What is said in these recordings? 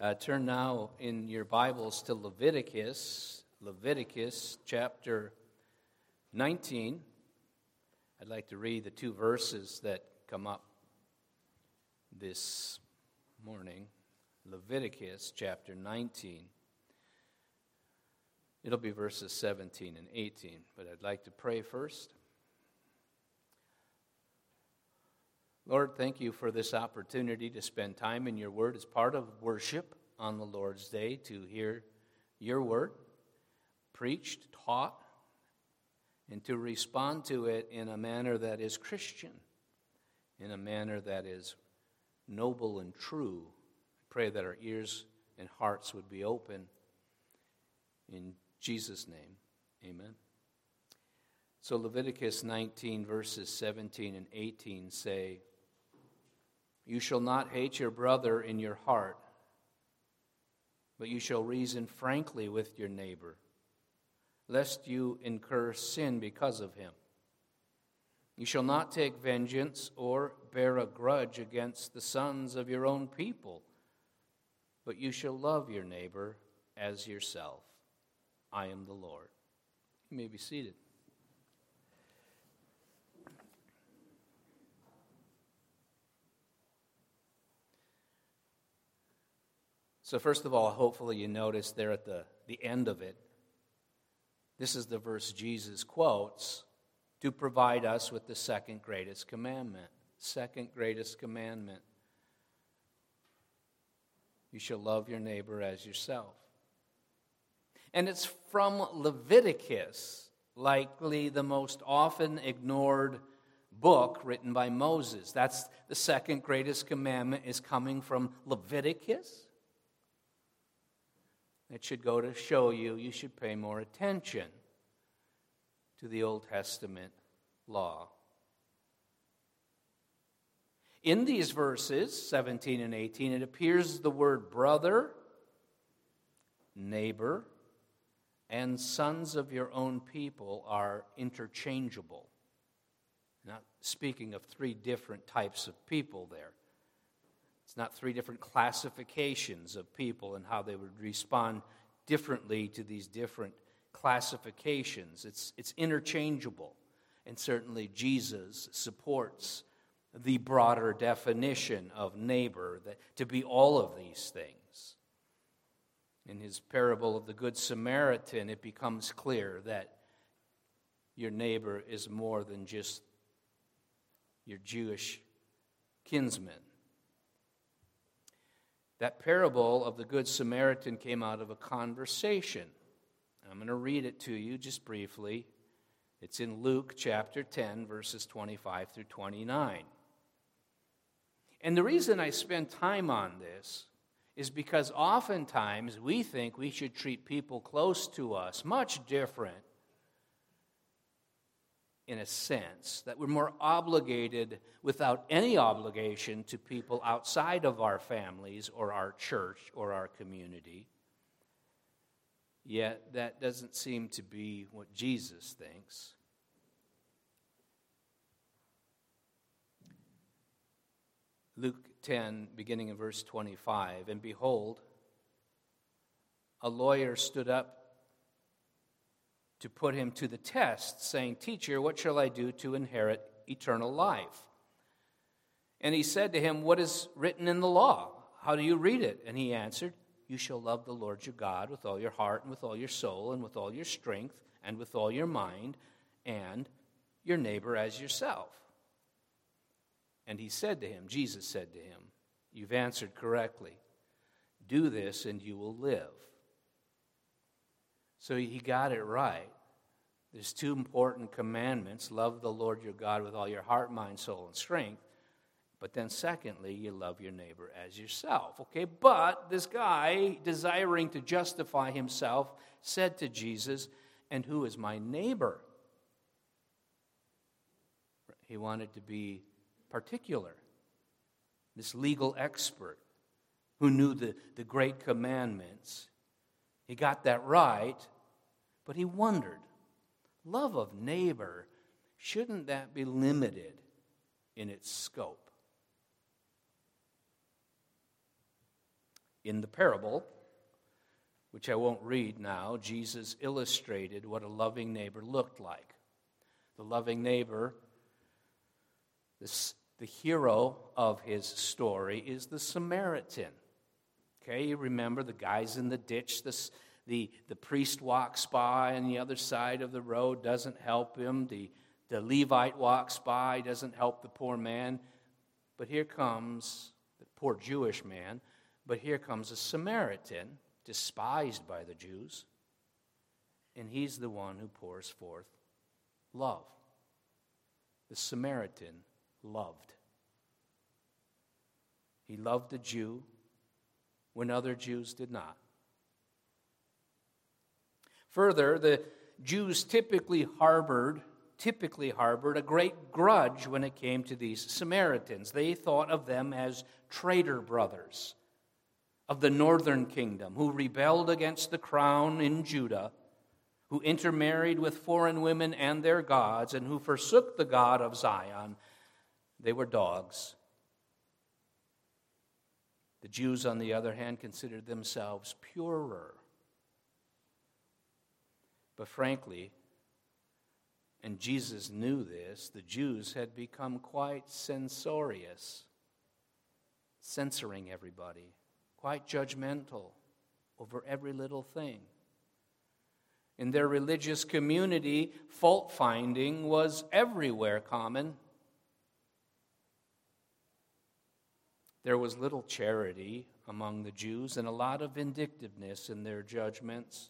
Uh, turn now in your Bibles to Leviticus, Leviticus chapter 19. I'd like to read the two verses that come up this morning. Leviticus chapter 19. It'll be verses 17 and 18, but I'd like to pray first. Lord, thank you for this opportunity to spend time in your word as part of worship on the Lord's day, to hear your word preached, taught, and to respond to it in a manner that is Christian, in a manner that is noble and true. I pray that our ears and hearts would be open. In Jesus' name, amen. So Leviticus 19, verses 17 and 18 say, you shall not hate your brother in your heart, but you shall reason frankly with your neighbor, lest you incur sin because of him. You shall not take vengeance or bear a grudge against the sons of your own people, but you shall love your neighbor as yourself. I am the Lord. You may be seated. So, first of all, hopefully you notice there at the, the end of it, this is the verse Jesus quotes to provide us with the second greatest commandment. Second greatest commandment. You shall love your neighbor as yourself. And it's from Leviticus, likely the most often ignored book written by Moses. That's the second greatest commandment is coming from Leviticus. It should go to show you you should pay more attention to the Old Testament law. In these verses, 17 and 18, it appears the word brother, neighbor, and sons of your own people are interchangeable. Not speaking of three different types of people there. It's not three different classifications of people and how they would respond differently to these different classifications. It's, it's interchangeable. And certainly Jesus supports the broader definition of neighbor that, to be all of these things. In his parable of the Good Samaritan, it becomes clear that your neighbor is more than just your Jewish kinsman. That parable of the Good Samaritan came out of a conversation. I'm going to read it to you just briefly. It's in Luke chapter 10, verses 25 through 29. And the reason I spend time on this is because oftentimes we think we should treat people close to us much different in a sense, that we're more obligated without any obligation to people outside of our families or our church or our community. Yet that doesn't seem to be what Jesus thinks. Luke 10, beginning in verse 25, and behold, a lawyer stood up to put him to the test, saying, Teacher, what shall I do to inherit eternal life? And he said to him, What is written in the law? How do you read it? And he answered, You shall love the Lord your God with all your heart, and with all your soul, and with all your strength, and with all your mind, and your neighbor as yourself. And he said to him, Jesus said to him, You've answered correctly. Do this, and you will live. So he got it right. There's two important commandments love the Lord your God with all your heart, mind, soul, and strength. But then, secondly, you love your neighbor as yourself. Okay, but this guy, desiring to justify himself, said to Jesus, And who is my neighbor? He wanted to be particular, this legal expert who knew the, the great commandments. He got that right, but he wondered love of neighbor, shouldn't that be limited in its scope? In the parable, which I won't read now, Jesus illustrated what a loving neighbor looked like. The loving neighbor, this, the hero of his story, is the Samaritan. Okay, you remember the guys in the ditch, the, the, the priest walks by on the other side of the road, doesn't help him. The, the Levite walks by, doesn't help the poor man. But here comes the poor Jewish man, but here comes a Samaritan, despised by the Jews, and he's the one who pours forth love. The Samaritan loved. He loved the Jew when other Jews did not. Further, the Jews typically harbored typically harbored a great grudge when it came to these Samaritans. They thought of them as traitor brothers of the northern kingdom who rebelled against the crown in Judah, who intermarried with foreign women and their gods, and who forsook the God of Zion. They were dogs. The Jews, on the other hand, considered themselves purer. But frankly, and Jesus knew this, the Jews had become quite censorious, censoring everybody, quite judgmental over every little thing. In their religious community, fault finding was everywhere common. There was little charity among the Jews and a lot of vindictiveness in their judgments.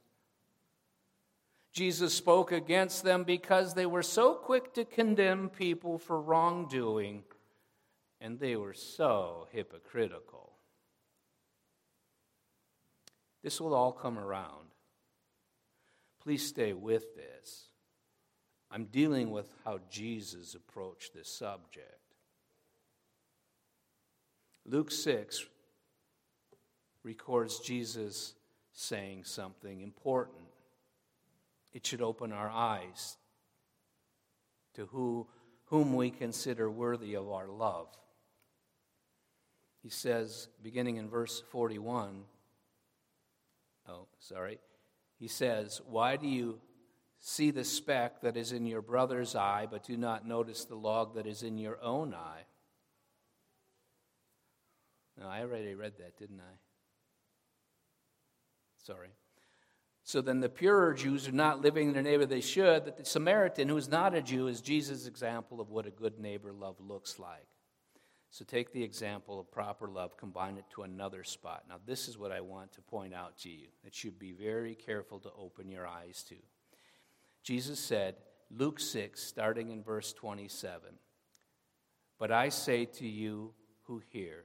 Jesus spoke against them because they were so quick to condemn people for wrongdoing and they were so hypocritical. This will all come around. Please stay with this. I'm dealing with how Jesus approached this subject. Luke 6 records Jesus saying something important. It should open our eyes to who, whom we consider worthy of our love. He says, beginning in verse 41, oh, sorry. He says, Why do you see the speck that is in your brother's eye, but do not notice the log that is in your own eye? No, I already read that, didn't I? Sorry. So then the purer Jews are not living in their neighbor they should, that the Samaritan, who is not a Jew, is Jesus' example of what a good neighbor love looks like. So take the example of proper love, combine it to another spot. Now, this is what I want to point out to you that you be very careful to open your eyes to. Jesus said, Luke 6, starting in verse 27, But I say to you who hear,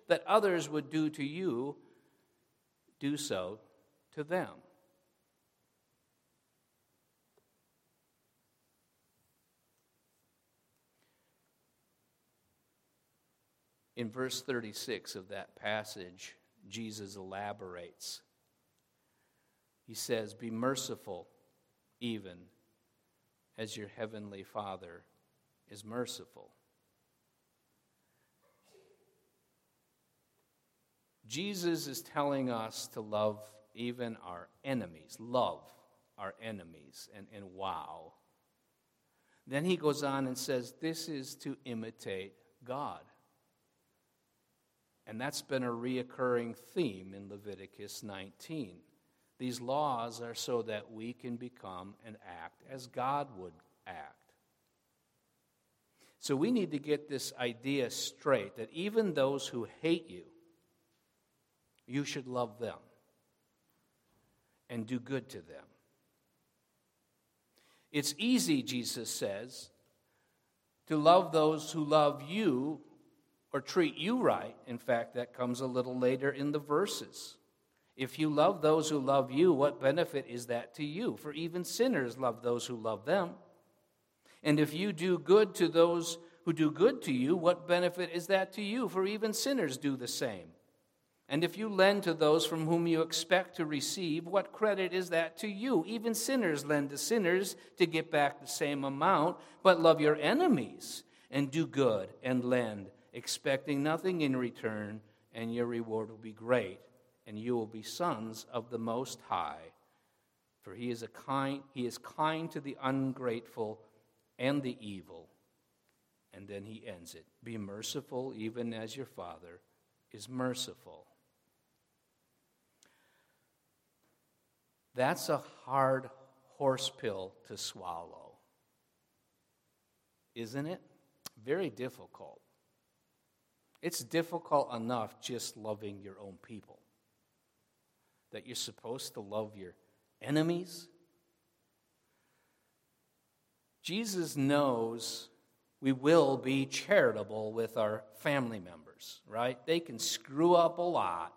that others would do to you, do so to them. In verse 36 of that passage, Jesus elaborates. He says, Be merciful, even as your heavenly Father is merciful. Jesus is telling us to love even our enemies, love our enemies, and, and wow. Then he goes on and says, This is to imitate God. And that's been a reoccurring theme in Leviticus 19. These laws are so that we can become and act as God would act. So we need to get this idea straight that even those who hate you, you should love them and do good to them. It's easy, Jesus says, to love those who love you or treat you right. In fact, that comes a little later in the verses. If you love those who love you, what benefit is that to you? For even sinners love those who love them. And if you do good to those who do good to you, what benefit is that to you? For even sinners do the same. And if you lend to those from whom you expect to receive, what credit is that to you? Even sinners lend to sinners to get back the same amount, but love your enemies and do good and lend, expecting nothing in return, and your reward will be great, and you will be sons of the Most High. For he is, a kind, he is kind to the ungrateful and the evil. And then he ends it Be merciful, even as your Father is merciful. That's a hard horse pill to swallow, isn't it? Very difficult. It's difficult enough just loving your own people. That you're supposed to love your enemies. Jesus knows we will be charitable with our family members, right? They can screw up a lot,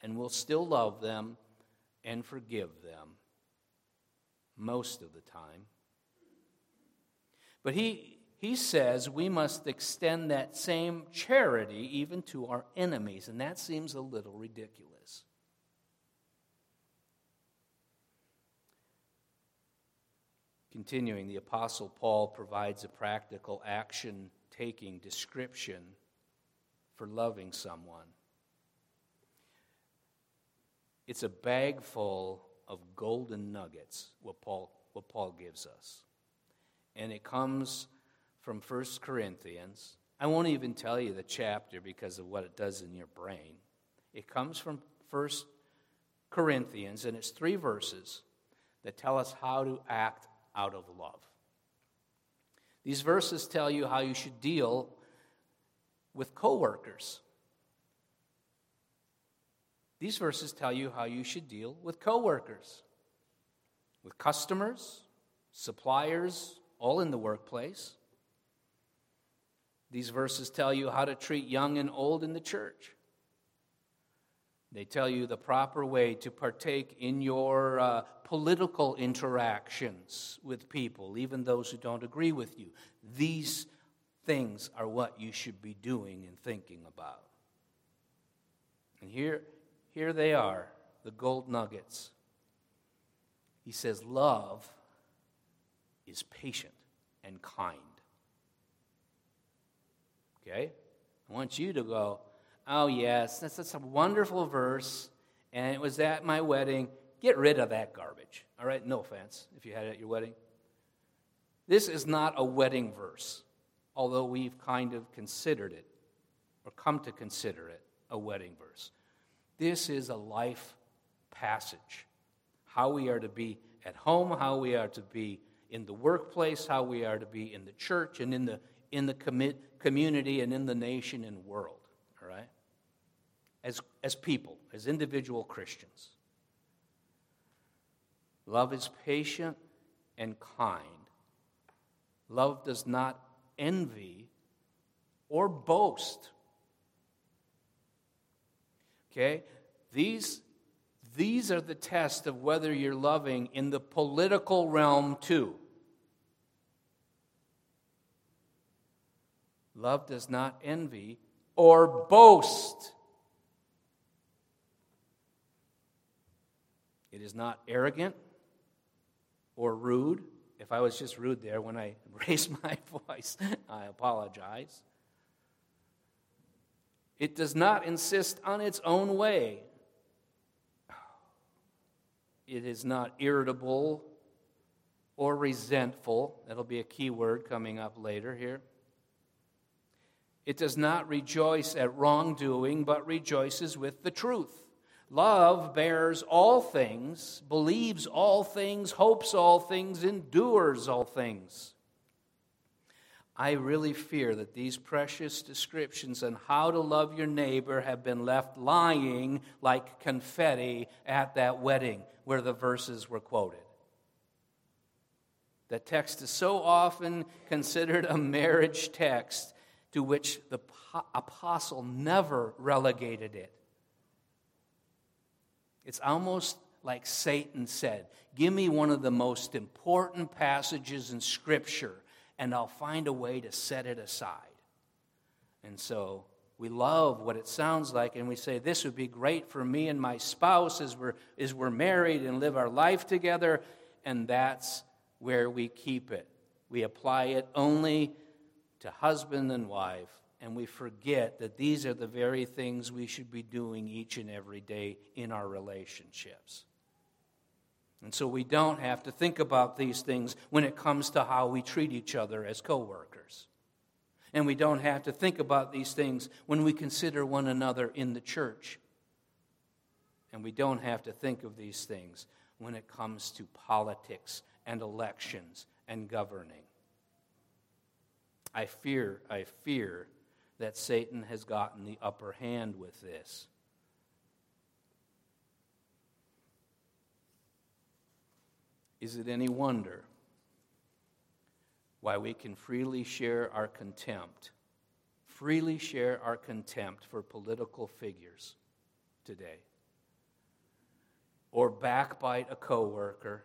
and we'll still love them and forgive them most of the time. But he, he says we must extend that same charity even to our enemies, and that seems a little ridiculous. Continuing, the Apostle Paul provides a practical action taking description for loving someone. It's a bag full of golden nuggets, what Paul, what Paul gives us. And it comes from 1 Corinthians. I won't even tell you the chapter because of what it does in your brain. It comes from 1 Corinthians, and it's three verses that tell us how to act out of love. These verses tell you how you should deal with coworkers. These verses tell you how you should deal with coworkers, with customers, suppliers, all in the workplace. These verses tell you how to treat young and old in the church. They tell you the proper way to partake in your uh, political interactions with people, even those who don't agree with you. These things are what you should be doing and thinking about. And here, here they are, the gold nuggets. He says, Love is patient and kind. Okay? I want you to go, Oh, yes, that's, that's a wonderful verse, and it was at my wedding. Get rid of that garbage. All right? No offense if you had it at your wedding. This is not a wedding verse, although we've kind of considered it or come to consider it a wedding verse. This is a life passage. How we are to be at home, how we are to be in the workplace, how we are to be in the church and in the, in the community and in the nation and world. All right? As, as people, as individual Christians. Love is patient and kind. Love does not envy or boast. Okay? These, these are the test of whether you're loving in the political realm, too. Love does not envy or boast. It is not arrogant or rude. If I was just rude there when I raised my voice, I apologize. It does not insist on its own way. It is not irritable or resentful. That'll be a key word coming up later here. It does not rejoice at wrongdoing, but rejoices with the truth. Love bears all things, believes all things, hopes all things, endures all things. I really fear that these precious descriptions on how to love your neighbor have been left lying like confetti at that wedding where the verses were quoted. The text is so often considered a marriage text to which the apostle never relegated it. It's almost like Satan said Give me one of the most important passages in Scripture, and I'll find a way to set it aside. And so we love what it sounds like, and we say, This would be great for me and my spouse as we're, as we're married and live our life together. And that's where we keep it. We apply it only to husband and wife, and we forget that these are the very things we should be doing each and every day in our relationships. And so we don't have to think about these things when it comes to how we treat each other as coworkers. And we don't have to think about these things when we consider one another in the church. And we don't have to think of these things when it comes to politics and elections and governing. I fear, I fear that Satan has gotten the upper hand with this. Is it any wonder why we can freely share our contempt, freely share our contempt for political figures today? Or backbite a coworker,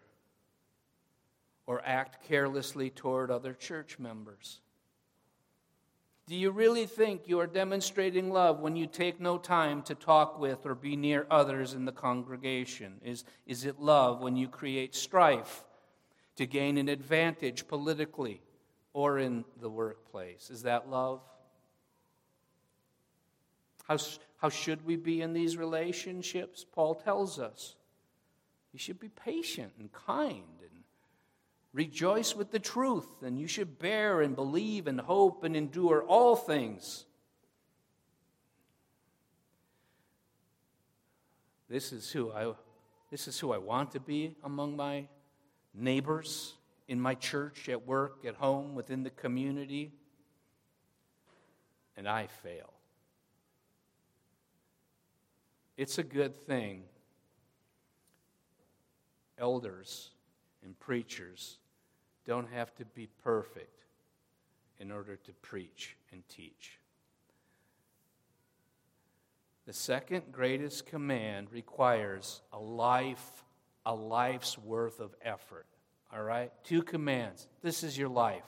or act carelessly toward other church members? Do you really think you are demonstrating love when you take no time to talk with or be near others in the congregation? Is, is it love when you create strife to gain an advantage politically or in the workplace? Is that love? How, how should we be in these relationships? Paul tells us. You should be patient and kind Rejoice with the truth, and you should bear and believe and hope and endure all things. This is who I, this is who I want to be among my neighbors, in my church, at work, at home, within the community. And I fail. It's a good thing, elders and preachers don't have to be perfect in order to preach and teach. The second greatest command requires a life, a life's worth of effort. All right? Two commands. This is your life.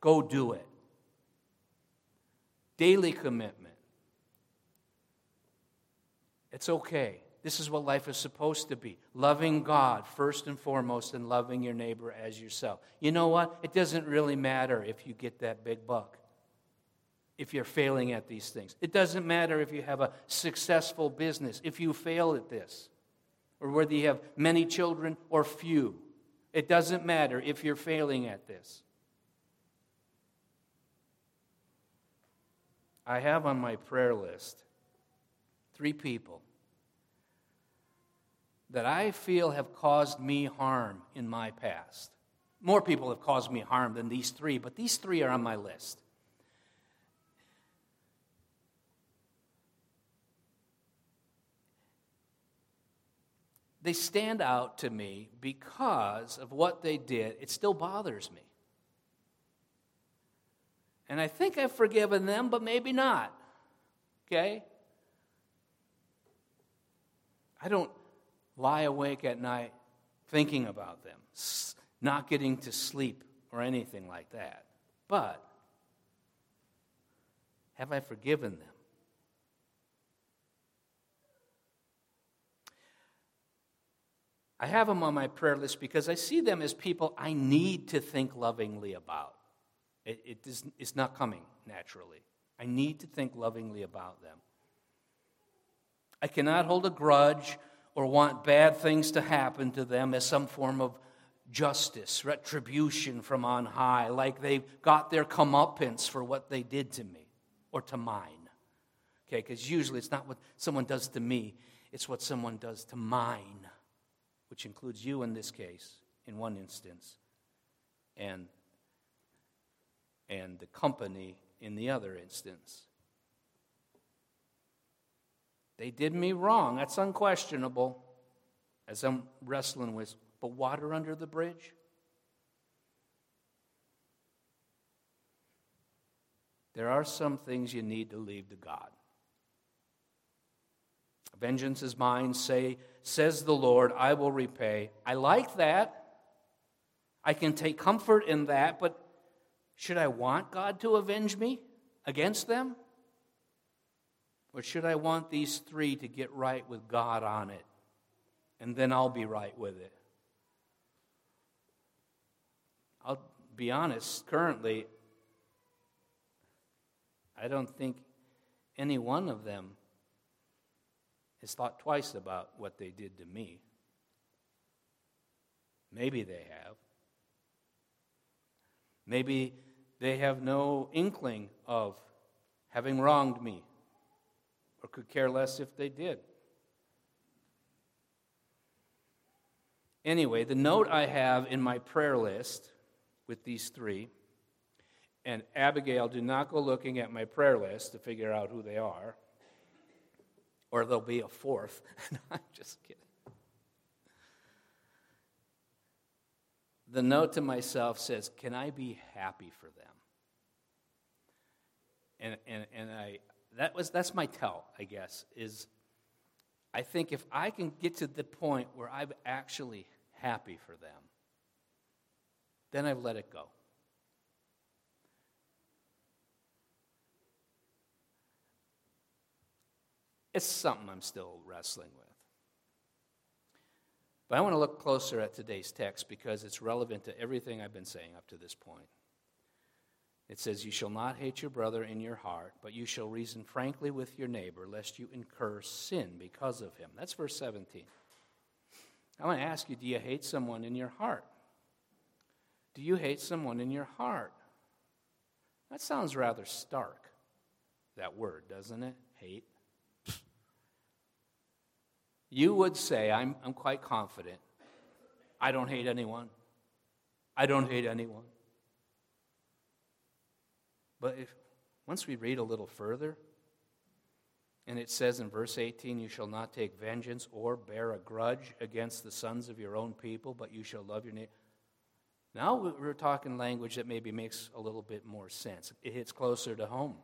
Go do it. Daily commitment. It's okay. This is what life is supposed to be loving God first and foremost, and loving your neighbor as yourself. You know what? It doesn't really matter if you get that big buck, if you're failing at these things. It doesn't matter if you have a successful business, if you fail at this, or whether you have many children or few. It doesn't matter if you're failing at this. I have on my prayer list three people that I feel have caused me harm in my past. More people have caused me harm than these three, but these three are on my list. They stand out to me because of what they did. It still bothers me. And I think I've forgiven them, but maybe not. Okay? I don't lie awake at night thinking about them, not getting to sleep or anything like that. But have I forgiven them? I have them on my prayer list because I see them as people I need to think lovingly about. It, it is, it's not coming naturally. I need to think lovingly about them. I cannot hold a grudge or want bad things to happen to them as some form of justice, retribution from on high, like they've got their comeuppance for what they did to me or to mine. Okay, because usually it's not what someone does to me, it's what someone does to mine, which includes you in this case, in one instance, and, and the company in the other instance. They did me wrong. That's unquestionable, as I'm wrestling with. But water under the bridge? There are some things you need to leave to God. Vengeance is mine, say, says the Lord, I will repay. I like that. I can take comfort in that, but should I want God to avenge me against them? Or should I want these three to get right with God on it? And then I'll be right with it. I'll be honest, currently, I don't think any one of them has thought twice about what they did to me. Maybe they have. Maybe they have no inkling of having wronged me or could care less if they did. Anyway, the note I have in my prayer list with these three, and Abigail, do not go looking at my prayer list to figure out who they are, or there'll be a fourth. I'm just kidding. The note to myself says, Can I be happy for them? And, and, and I, that was, that's my tell, I guess, is I think if I can get to the point where I'm actually happy for them, then I've let it go. It's something I'm still wrestling with. But I want to look closer at today's text because it's relevant to everything I've been saying up to this point. It says, You shall not hate your brother in your heart, but you shall reason frankly with your neighbor, lest you incur sin because of him. That's verse 17. I want to ask you do you hate someone in your heart? Do you hate someone in your heart? That sounds rather stark, that word, doesn't it? Hate. You would say, I'm, I'm quite confident, I don't hate anyone. I don't hate anyone. But if once we read a little further, and it says in verse 18, You shall not take vengeance or bear a grudge against the sons of your own people, but you shall love your neighbor. Now we're talking language that maybe makes a little bit more sense. It hits closer to home.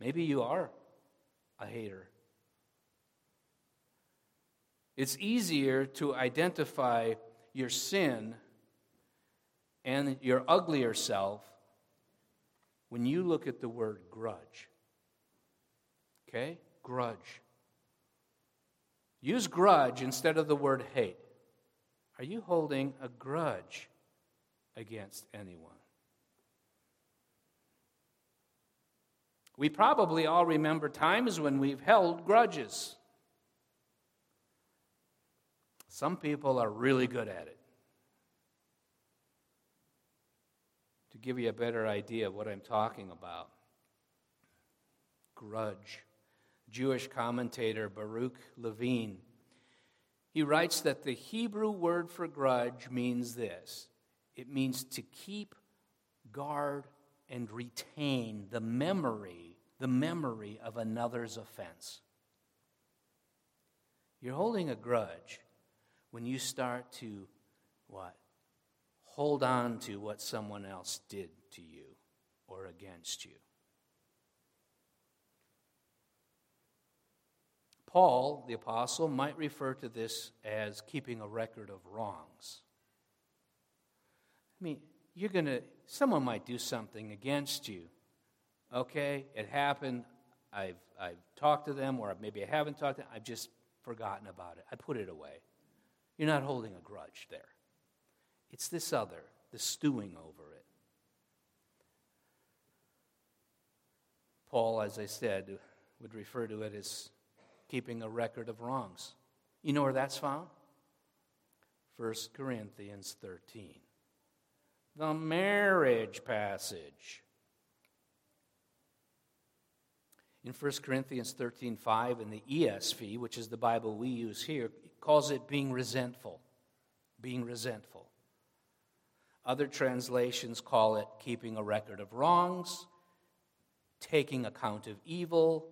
Maybe you are a hater. It's easier to identify your sin and your uglier self when you look at the word grudge. Okay? Grudge. Use grudge instead of the word hate. Are you holding a grudge against anyone? We probably all remember times when we've held grudges. Some people are really good at it. Give you a better idea of what I'm talking about. Grudge. Jewish commentator Baruch Levine. He writes that the Hebrew word for grudge means this it means to keep, guard, and retain the memory, the memory of another's offense. You're holding a grudge when you start to what? Hold on to what someone else did to you or against you. Paul, the apostle, might refer to this as keeping a record of wrongs. I mean, you're going to, someone might do something against you. Okay, it happened. I've, I've talked to them, or maybe I haven't talked to them. I've just forgotten about it. I put it away. You're not holding a grudge there. It's this other, the stewing over it. Paul, as I said, would refer to it as keeping a record of wrongs. You know where that's found? 1 Corinthians 13. The marriage passage. In 1 Corinthians 13 5, in the ESV, which is the Bible we use here, calls it being resentful. Being resentful. Other translations call it keeping a record of wrongs, taking account of evil.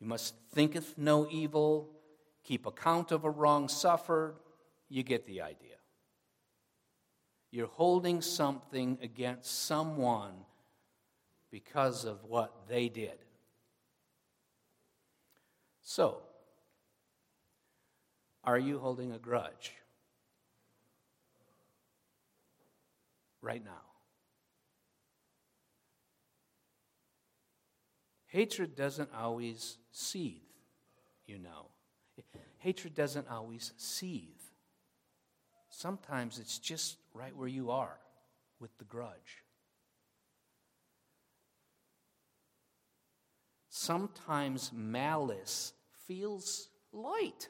You must thinketh no evil, keep account of a wrong suffered. You get the idea. You're holding something against someone because of what they did. So, Are you holding a grudge? Right now. Hatred doesn't always seethe, you know. Hatred doesn't always seethe. Sometimes it's just right where you are with the grudge. Sometimes malice feels light.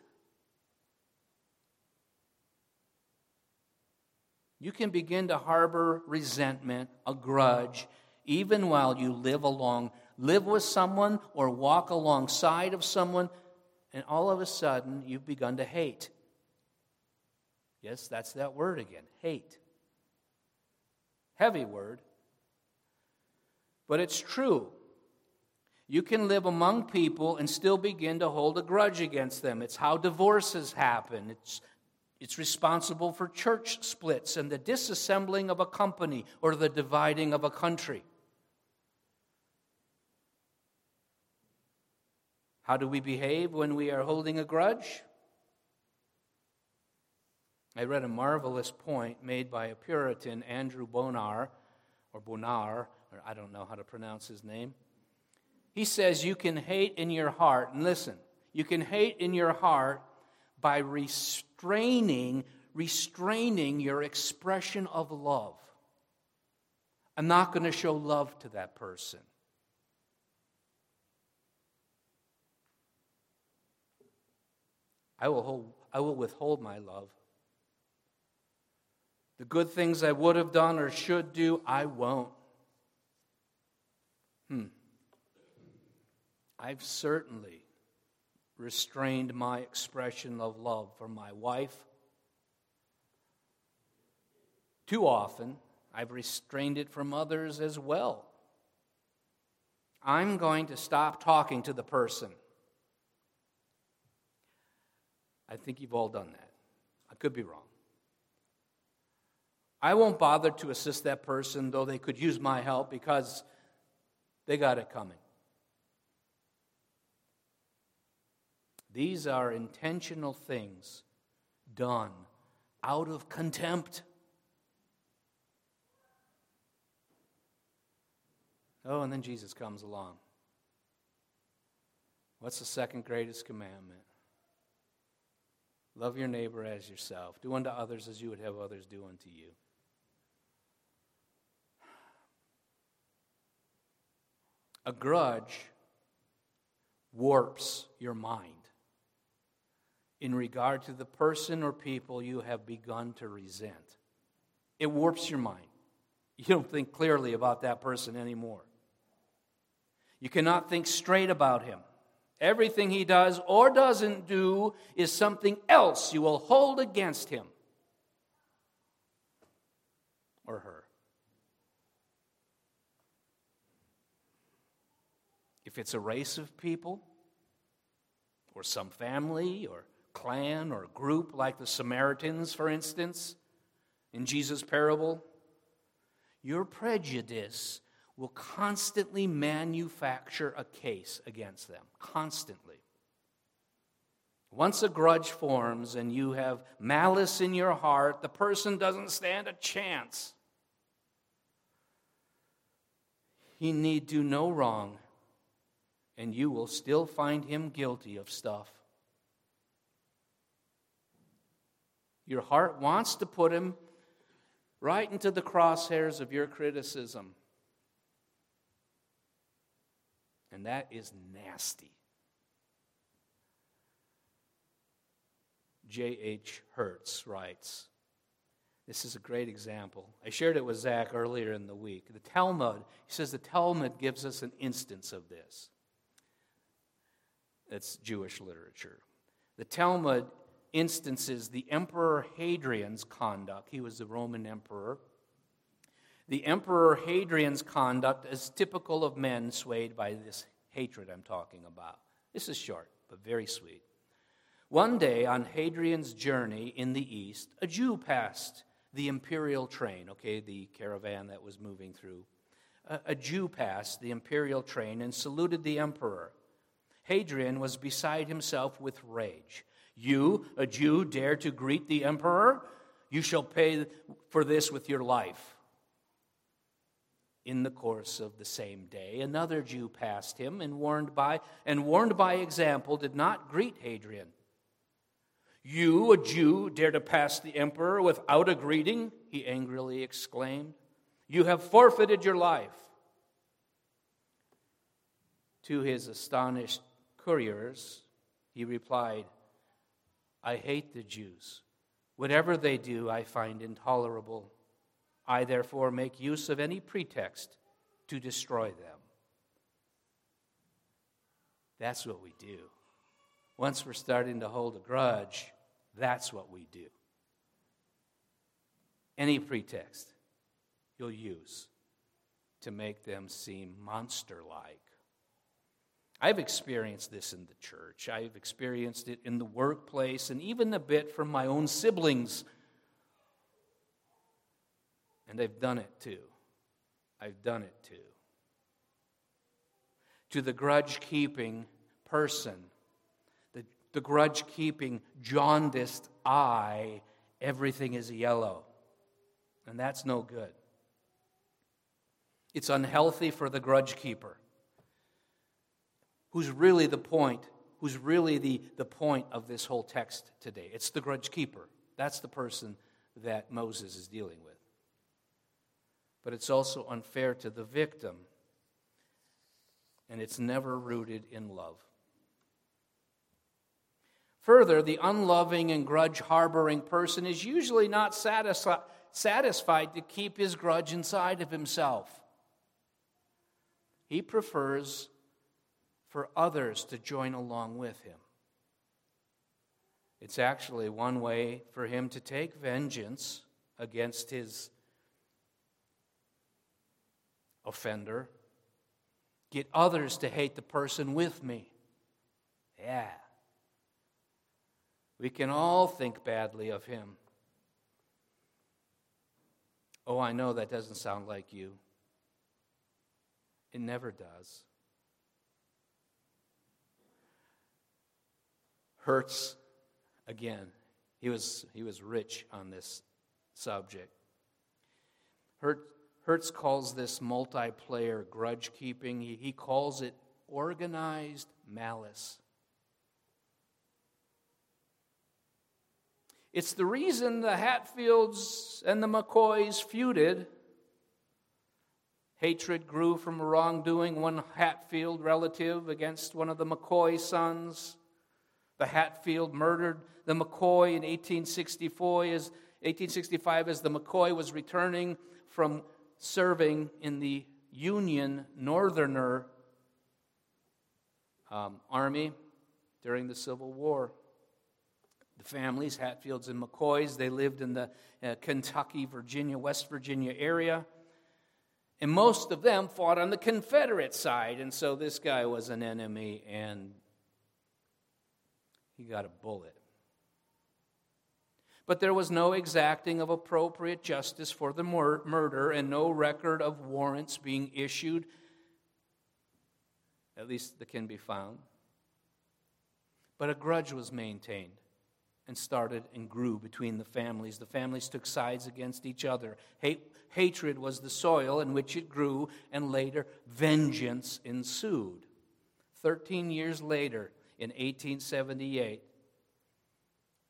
You can begin to harbor resentment, a grudge, even while you live along, live with someone or walk alongside of someone, and all of a sudden you've begun to hate. Yes, that's that word again hate. Heavy word. But it's true. You can live among people and still begin to hold a grudge against them. It's how divorces happen. It's, it's responsible for church splits and the disassembling of a company or the dividing of a country. How do we behave when we are holding a grudge? I read a marvelous point made by a Puritan, Andrew Bonar, or Bonar, or I don't know how to pronounce his name. He says you can hate in your heart, and listen, you can hate in your heart by restraining, restraining your expression of love. I'm not going to show love to that person. I will, hold, I will withhold my love. The good things I would have done or should do, I won't. Hmm. I've certainly restrained my expression of love for my wife. Too often, I've restrained it from others as well. I'm going to stop talking to the person. I think you've all done that. I could be wrong. I won't bother to assist that person, though they could use my help, because they got it coming. These are intentional things done out of contempt. Oh, and then Jesus comes along. What's the second greatest commandment? Love your neighbor as yourself. Do unto others as you would have others do unto you. A grudge warps your mind in regard to the person or people you have begun to resent. It warps your mind. You don't think clearly about that person anymore. You cannot think straight about him. Everything he does or doesn't do is something else you will hold against him or her. If it's a race of people, or some family, or clan, or group, like the Samaritans, for instance, in Jesus' parable, your prejudice will constantly manufacture a case against them. Constantly. Once a grudge forms and you have malice in your heart, the person doesn't stand a chance. He need do no wrong and you will still find him guilty of stuff. Your heart wants to put him right into the crosshairs of your criticism. And that is nasty. J.H. Hertz writes this is a great example. I shared it with Zach earlier in the week. The Talmud, he says the Talmud gives us an instance of this. That's Jewish literature. The Talmud instances the Emperor Hadrian's conduct. He was the Roman emperor. The Emperor Hadrian's conduct is typical of men swayed by this hatred I'm talking about. This is short, but very sweet. One day on Hadrian's journey in the east, a Jew passed the imperial train, okay, the caravan that was moving through. A, a Jew passed the imperial train and saluted the emperor. Hadrian was beside himself with rage. You, a Jew, dare to greet the emperor? You shall pay for this with your life. In the course of the same day, another Jew passed him and warned by and warned by example did not greet Hadrian. You, a Jew, dare to pass the emperor without a greeting? He angrily exclaimed. You have forfeited your life. To his astonished couriers, he replied, I hate the Jews. Whatever they do, I find intolerable. I therefore make use of any pretext to destroy them. That's what we do. Once we're starting to hold a grudge, that's what we do. Any pretext you'll use to make them seem monster like. I've experienced this in the church. I've experienced it in the workplace and even a bit from my own siblings. And I've done it too. I've done it too. To the grudge keeping person, the, the grudge keeping, jaundiced eye, everything is yellow. And that's no good. It's unhealthy for the grudge keeper who's really the point, who's really the, the point of this whole text today. It's the grudge keeper. That's the person that Moses is dealing with. But it's also unfair to the victim, and it's never rooted in love. Further, the unloving and grudge harboring person is usually not satisfi- satisfied to keep his grudge inside of himself. He prefers for others to join along with him. It's actually one way for him to take vengeance against his offender, get others to hate the person with me. Yeah. We can all think badly of him. Oh, I know that doesn't sound like you. It never does. Hertz, again, he was, he was rich on this subject. Hertz calls this multiplayer grudge keeping, he, he calls it organized malice. It's the reason the Hatfields and the McCoys feuded. Hatred grew from wrongdoing, one Hatfield relative against one of the McCoy sons. The Hatfield murdered the McCoy in 1864 as, 1865 as the McCoy was returning from serving in the Union Northerner um, Army during the Civil War. The families, Hatfields and McCoys, they lived in the uh, Kentucky, Virginia, West Virginia area. And most of them fought on the Confederate side. And so this guy was an enemy, and he got a bullet. But there was no exacting of appropriate justice for the mur- murder and no record of warrants being issued, at least that can be found. But a grudge was maintained and started and grew between the families. The families took sides against each other. Hate, hatred was the soil in which it grew, and later vengeance ensued. Thirteen years later, in 1878,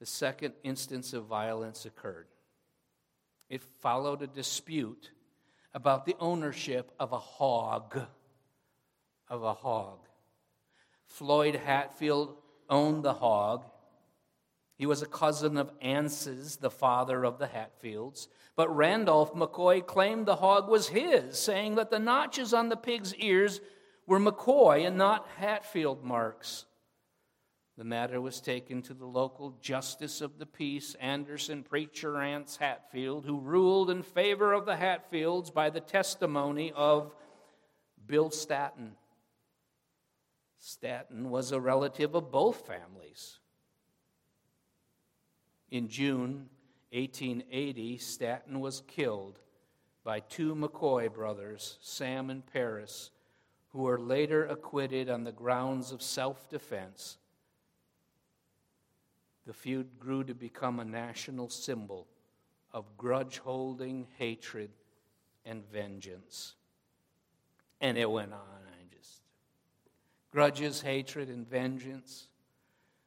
the second instance of violence occurred. It followed a dispute about the ownership of a hog. Of a hog. Floyd Hatfield owned the hog. He was a cousin of Anses, the father of the Hatfields. But Randolph McCoy claimed the hog was his, saying that the notches on the pig's ears were McCoy and not Hatfield marks. The matter was taken to the local justice of the peace, Anderson Preacher Anse Hatfield, who ruled in favor of the Hatfields by the testimony of Bill Staton. Staton was a relative of both families. In June 1880, Staton was killed by two McCoy brothers, Sam and Paris, who were later acquitted on the grounds of self defense the feud grew to become a national symbol of grudge holding, hatred, and vengeance. And it went on. I just grudges, hatred, and vengeance.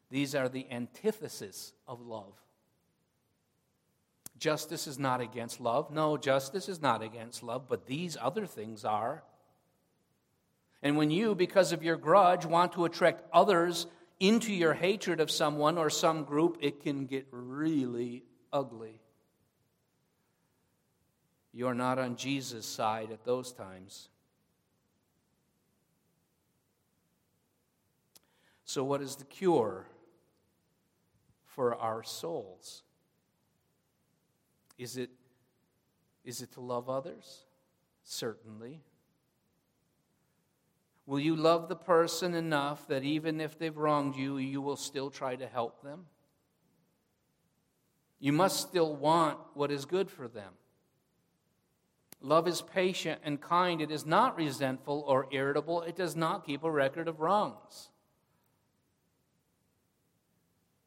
These are the antithesis of love. Justice is not against love. No, justice is not against love, but these other things are. And when you, because of your grudge, want to attract others into your hatred of someone or some group, it can get really ugly. You're not on Jesus' side at those times. So, what is the cure for our souls? Is it, is it to love others? Certainly. Will you love the person enough that even if they've wronged you, you will still try to help them? You must still want what is good for them. Love is patient and kind. It is not resentful or irritable. It does not keep a record of wrongs.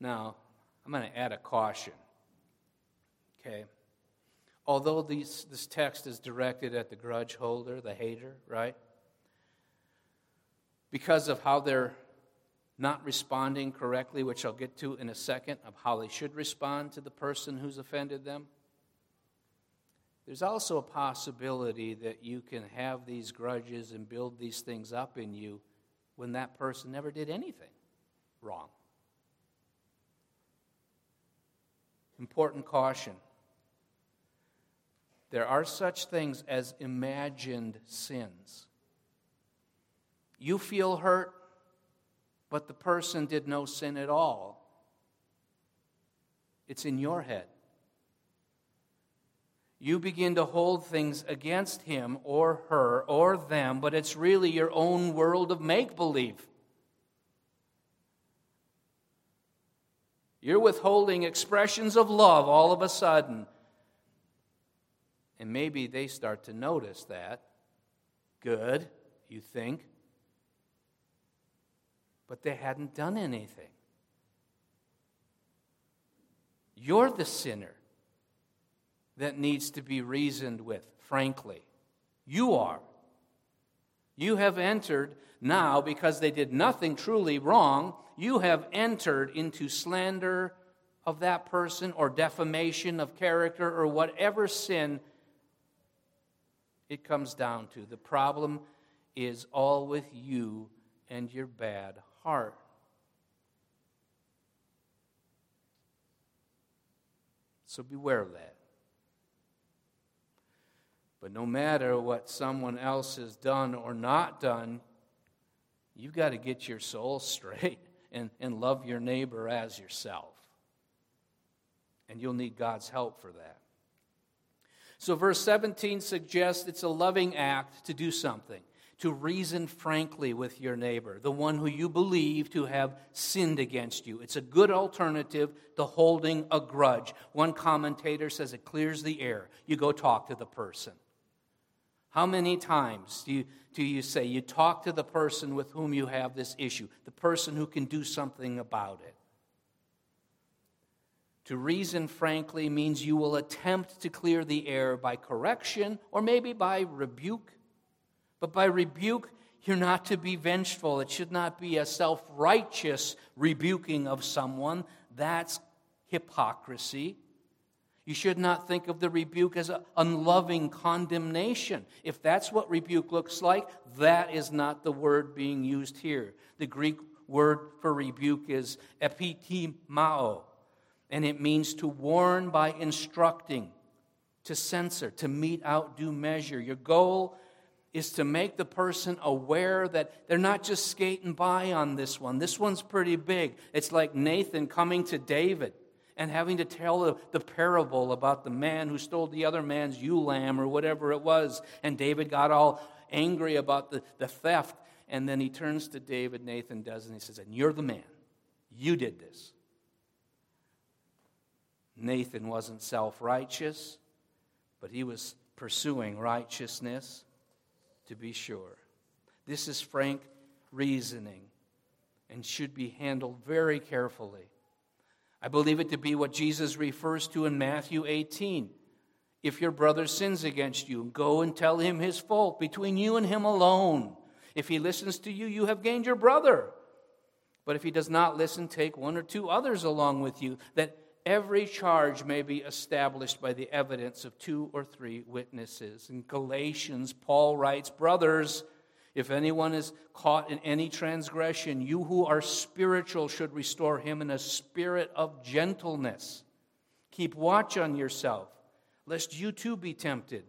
Now, I'm going to add a caution. Okay? Although these, this text is directed at the grudge holder, the hater, right? Because of how they're not responding correctly, which I'll get to in a second, of how they should respond to the person who's offended them. There's also a possibility that you can have these grudges and build these things up in you when that person never did anything wrong. Important caution. There are such things as imagined sins. You feel hurt, but the person did no sin at all. It's in your head. You begin to hold things against him or her or them, but it's really your own world of make believe. You're withholding expressions of love all of a sudden. And maybe they start to notice that. Good, you think but they hadn't done anything. You're the sinner that needs to be reasoned with, frankly. You are. You have entered now, because they did nothing truly wrong, you have entered into slander of that person or defamation of character or whatever sin it comes down to. The problem is all with you and your bad heart. So beware of that. But no matter what someone else has done or not done, you've got to get your soul straight and, and love your neighbor as yourself. And you'll need God's help for that. So, verse 17 suggests it's a loving act to do something to reason frankly with your neighbor, the one who you believe to have sinned against you. It's a good alternative to holding a grudge. One commentator says it clears the air. You go talk to the person. How many times do you, do you say you talk to the person with whom you have this issue, the person who can do something about it? To reason frankly means you will attempt to clear the air by correction or maybe by rebuke but by rebuke, you're not to be vengeful. It should not be a self righteous rebuking of someone. That's hypocrisy. You should not think of the rebuke as unloving condemnation. If that's what rebuke looks like, that is not the word being used here. The Greek word for rebuke is epitimao, and it means to warn by instructing, to censor, to mete out due measure. Your goal is to make the person aware that they're not just skating by on this one. This one's pretty big. It's like Nathan coming to David and having to tell the, the, parable about the man who stole the other man's ewe lamb or whatever it was. And David got all angry about the, the theft. And then he turns to David, Nathan does, and he says, And you're the man. You did this. Nathan wasn't self righteous, but he was pursuing righteousness to be sure. This is frank reasoning and should be handled very carefully. I believe it to be what Jesus refers to in Matthew 18. If your brother sins against you, go and tell him his fault between you and him alone. If he listens to you, you have gained your brother. But if he does not listen, take one or two others along with you, that every charge may be established by the evidence of two or three witnesses. In Galatians, Paul writes, Brothers, if anyone is caught in any transgression, you who are spiritual should restore him in a spirit of gentleness. Keep watch on yourself, lest you too be tempted.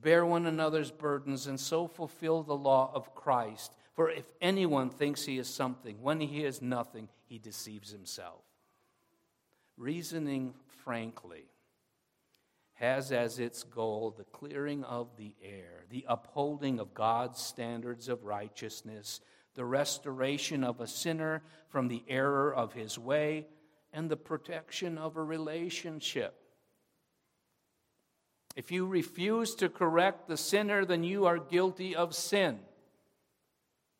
Bear one another's burdens and so fulfill the law of Christ. For if anyone thinks he is something, when he is nothing, he deceives himself. Reasoning frankly has as its goal the clearing of the air, the upholding of God's standards of righteousness, the restoration of a sinner from the error of his way, and the protection of a relationship. If you refuse to correct the sinner, then you are guilty of sin.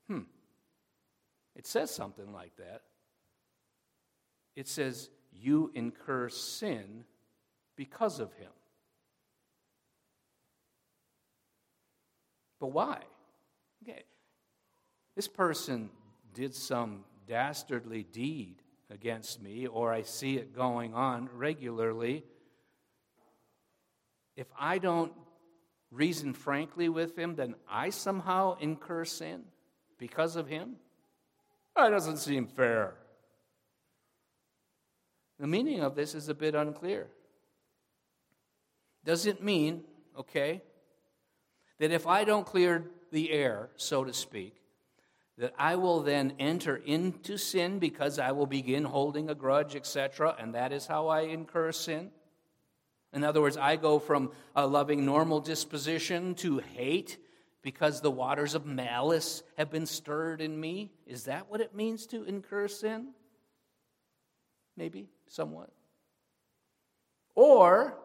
Hmm. It says something like that. It says, You incur sin because of him. But why? Okay. This person did some dastardly deed against me, or I see it going on regularly. If I don't reason frankly with him, then I somehow incur sin because of him? That doesn't seem fair. The meaning of this is a bit unclear. Does it mean, okay, that if I don't clear the air, so to speak, that I will then enter into sin because I will begin holding a grudge, etc., and that is how I incur sin? In other words, I go from a loving normal disposition to hate because the waters of malice have been stirred in me? Is that what it means to incur sin? Maybe, somewhat. Or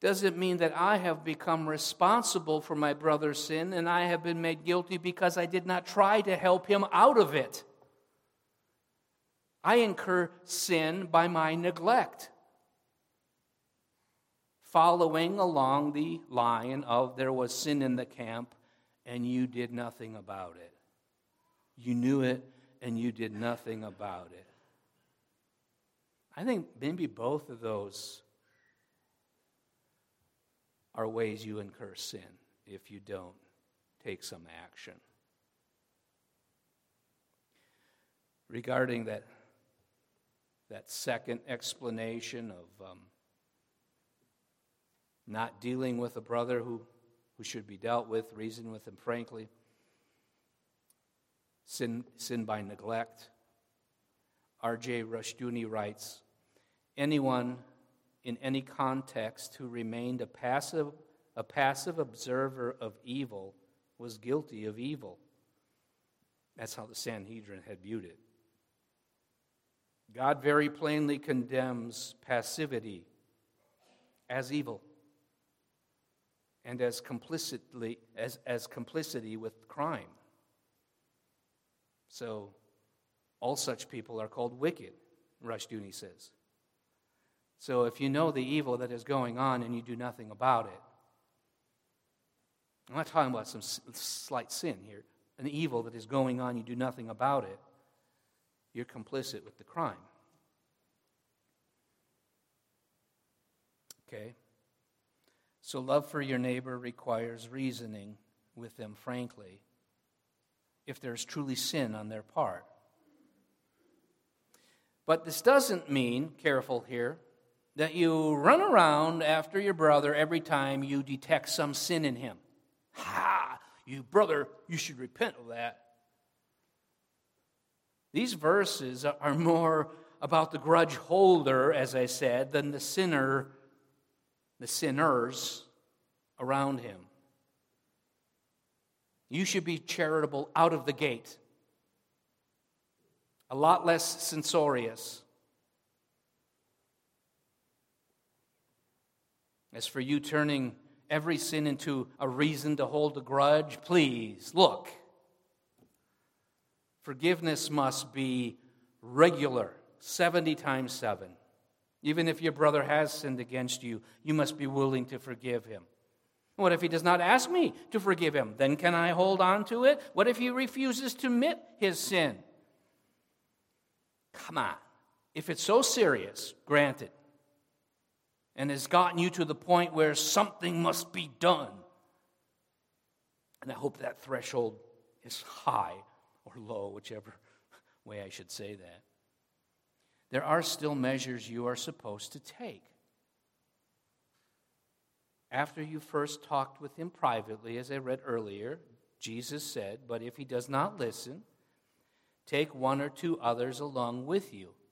does it mean that I have become responsible for my brother's sin and I have been made guilty because I did not try to help him out of it? I incur sin by my neglect. Following along the line of there was sin in the camp and you did nothing about it. You knew it and you did nothing about it. I think maybe both of those are ways you incur sin if you don't take some action. Regarding that, that second explanation of um, not dealing with a brother who, who should be dealt with, reason with him frankly, sin, sin by neglect. R.J. Rushdoony writes Anyone in any context who remained a passive, a passive observer of evil was guilty of evil. That's how the Sanhedrin had viewed it. God very plainly condemns passivity as evil and as complicitly as, as complicity with crime. So all such people are called wicked, Rushdoony says. So if you know the evil that is going on and you do nothing about it, I'm not talking about some slight sin here, an evil that is going on, you do nothing about it, you're complicit with the crime. Okay? So, love for your neighbor requires reasoning with them frankly if there's truly sin on their part. But this doesn't mean, careful here, that you run around after your brother every time you detect some sin in him. Ha! You brother, you should repent of that. These verses are more about the grudge holder, as I said, than the sinner, the sinners around him. You should be charitable out of the gate, a lot less censorious. As for you turning every sin into a reason to hold a grudge, please look. Forgiveness must be regular, 70 times 7. Even if your brother has sinned against you, you must be willing to forgive him. What if he does not ask me to forgive him? Then can I hold on to it? What if he refuses to admit his sin? Come on. If it's so serious, granted, and has gotten you to the point where something must be done, and I hope that threshold is high or low, whichever way I should say that, there are still measures you are supposed to take. After you first talked with him privately, as I read earlier, Jesus said, But if he does not listen, take one or two others along with you,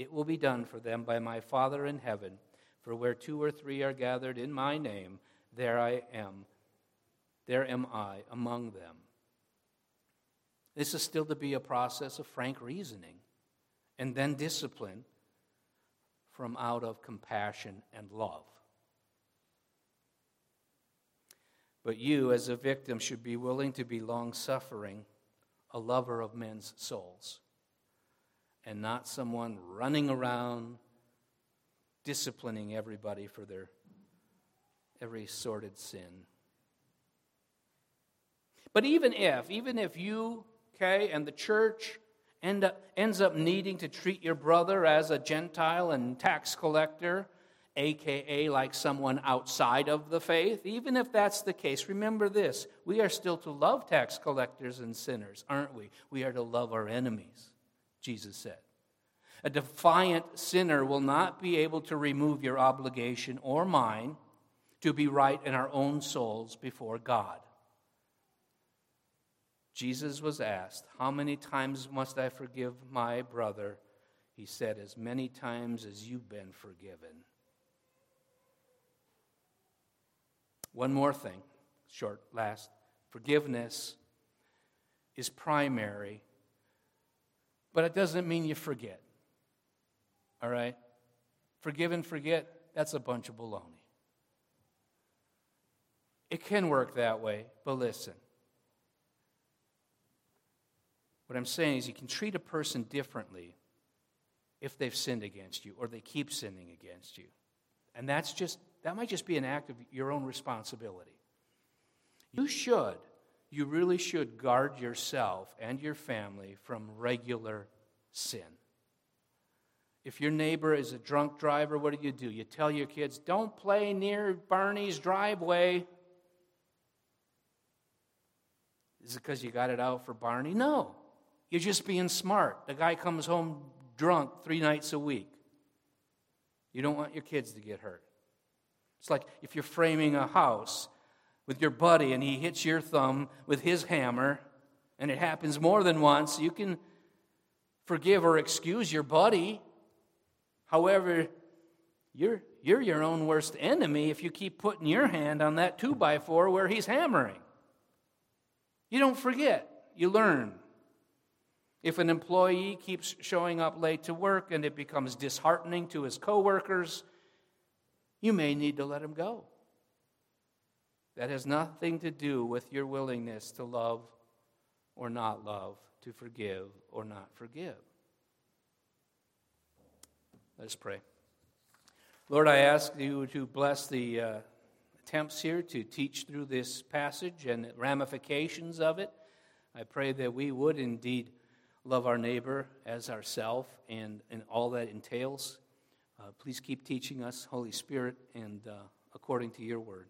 it will be done for them by my Father in heaven. For where two or three are gathered in my name, there I am. There am I among them. This is still to be a process of frank reasoning and then discipline from out of compassion and love. But you, as a victim, should be willing to be long suffering, a lover of men's souls, and not someone running around disciplining everybody for their every sordid sin. But even if, even if you, okay, and the church end up, ends up needing to treat your brother as a Gentile and tax collector, aka like someone outside of the faith, even if that's the case, remember this we are still to love tax collectors and sinners, aren't we? We are to love our enemies, Jesus said. A defiant sinner will not be able to remove your obligation or mine to be right in our own souls before God. Jesus was asked, How many times must I forgive my brother? He said, As many times as you've been forgiven. One more thing, short, last. Forgiveness is primary, but it doesn't mean you forget. All right? Forgive and forget, that's a bunch of baloney. It can work that way, but listen. What I'm saying is, you can treat a person differently if they've sinned against you or they keep sinning against you. And that's just, that might just be an act of your own responsibility. You should, you really should guard yourself and your family from regular sin. If your neighbor is a drunk driver, what do you do? You tell your kids, don't play near Barney's driveway. Is it because you got it out for Barney? No. You're just being smart. The guy comes home drunk three nights a week. You don't want your kids to get hurt. It's like if you're framing a house with your buddy and he hits your thumb with his hammer, and it happens more than once, you can forgive or excuse your buddy. However, you're, you're your own worst enemy if you keep putting your hand on that two by four where he's hammering. You don't forget, you learn. If an employee keeps showing up late to work and it becomes disheartening to his coworkers, you may need to let him go. That has nothing to do with your willingness to love or not love, to forgive or not forgive. Let us pray. Lord, I ask you to bless the uh, attempts here to teach through this passage and ramifications of it. I pray that we would indeed love our neighbor as ourself and, and all that entails. Uh, please keep teaching us, Holy Spirit, and uh, according to your word.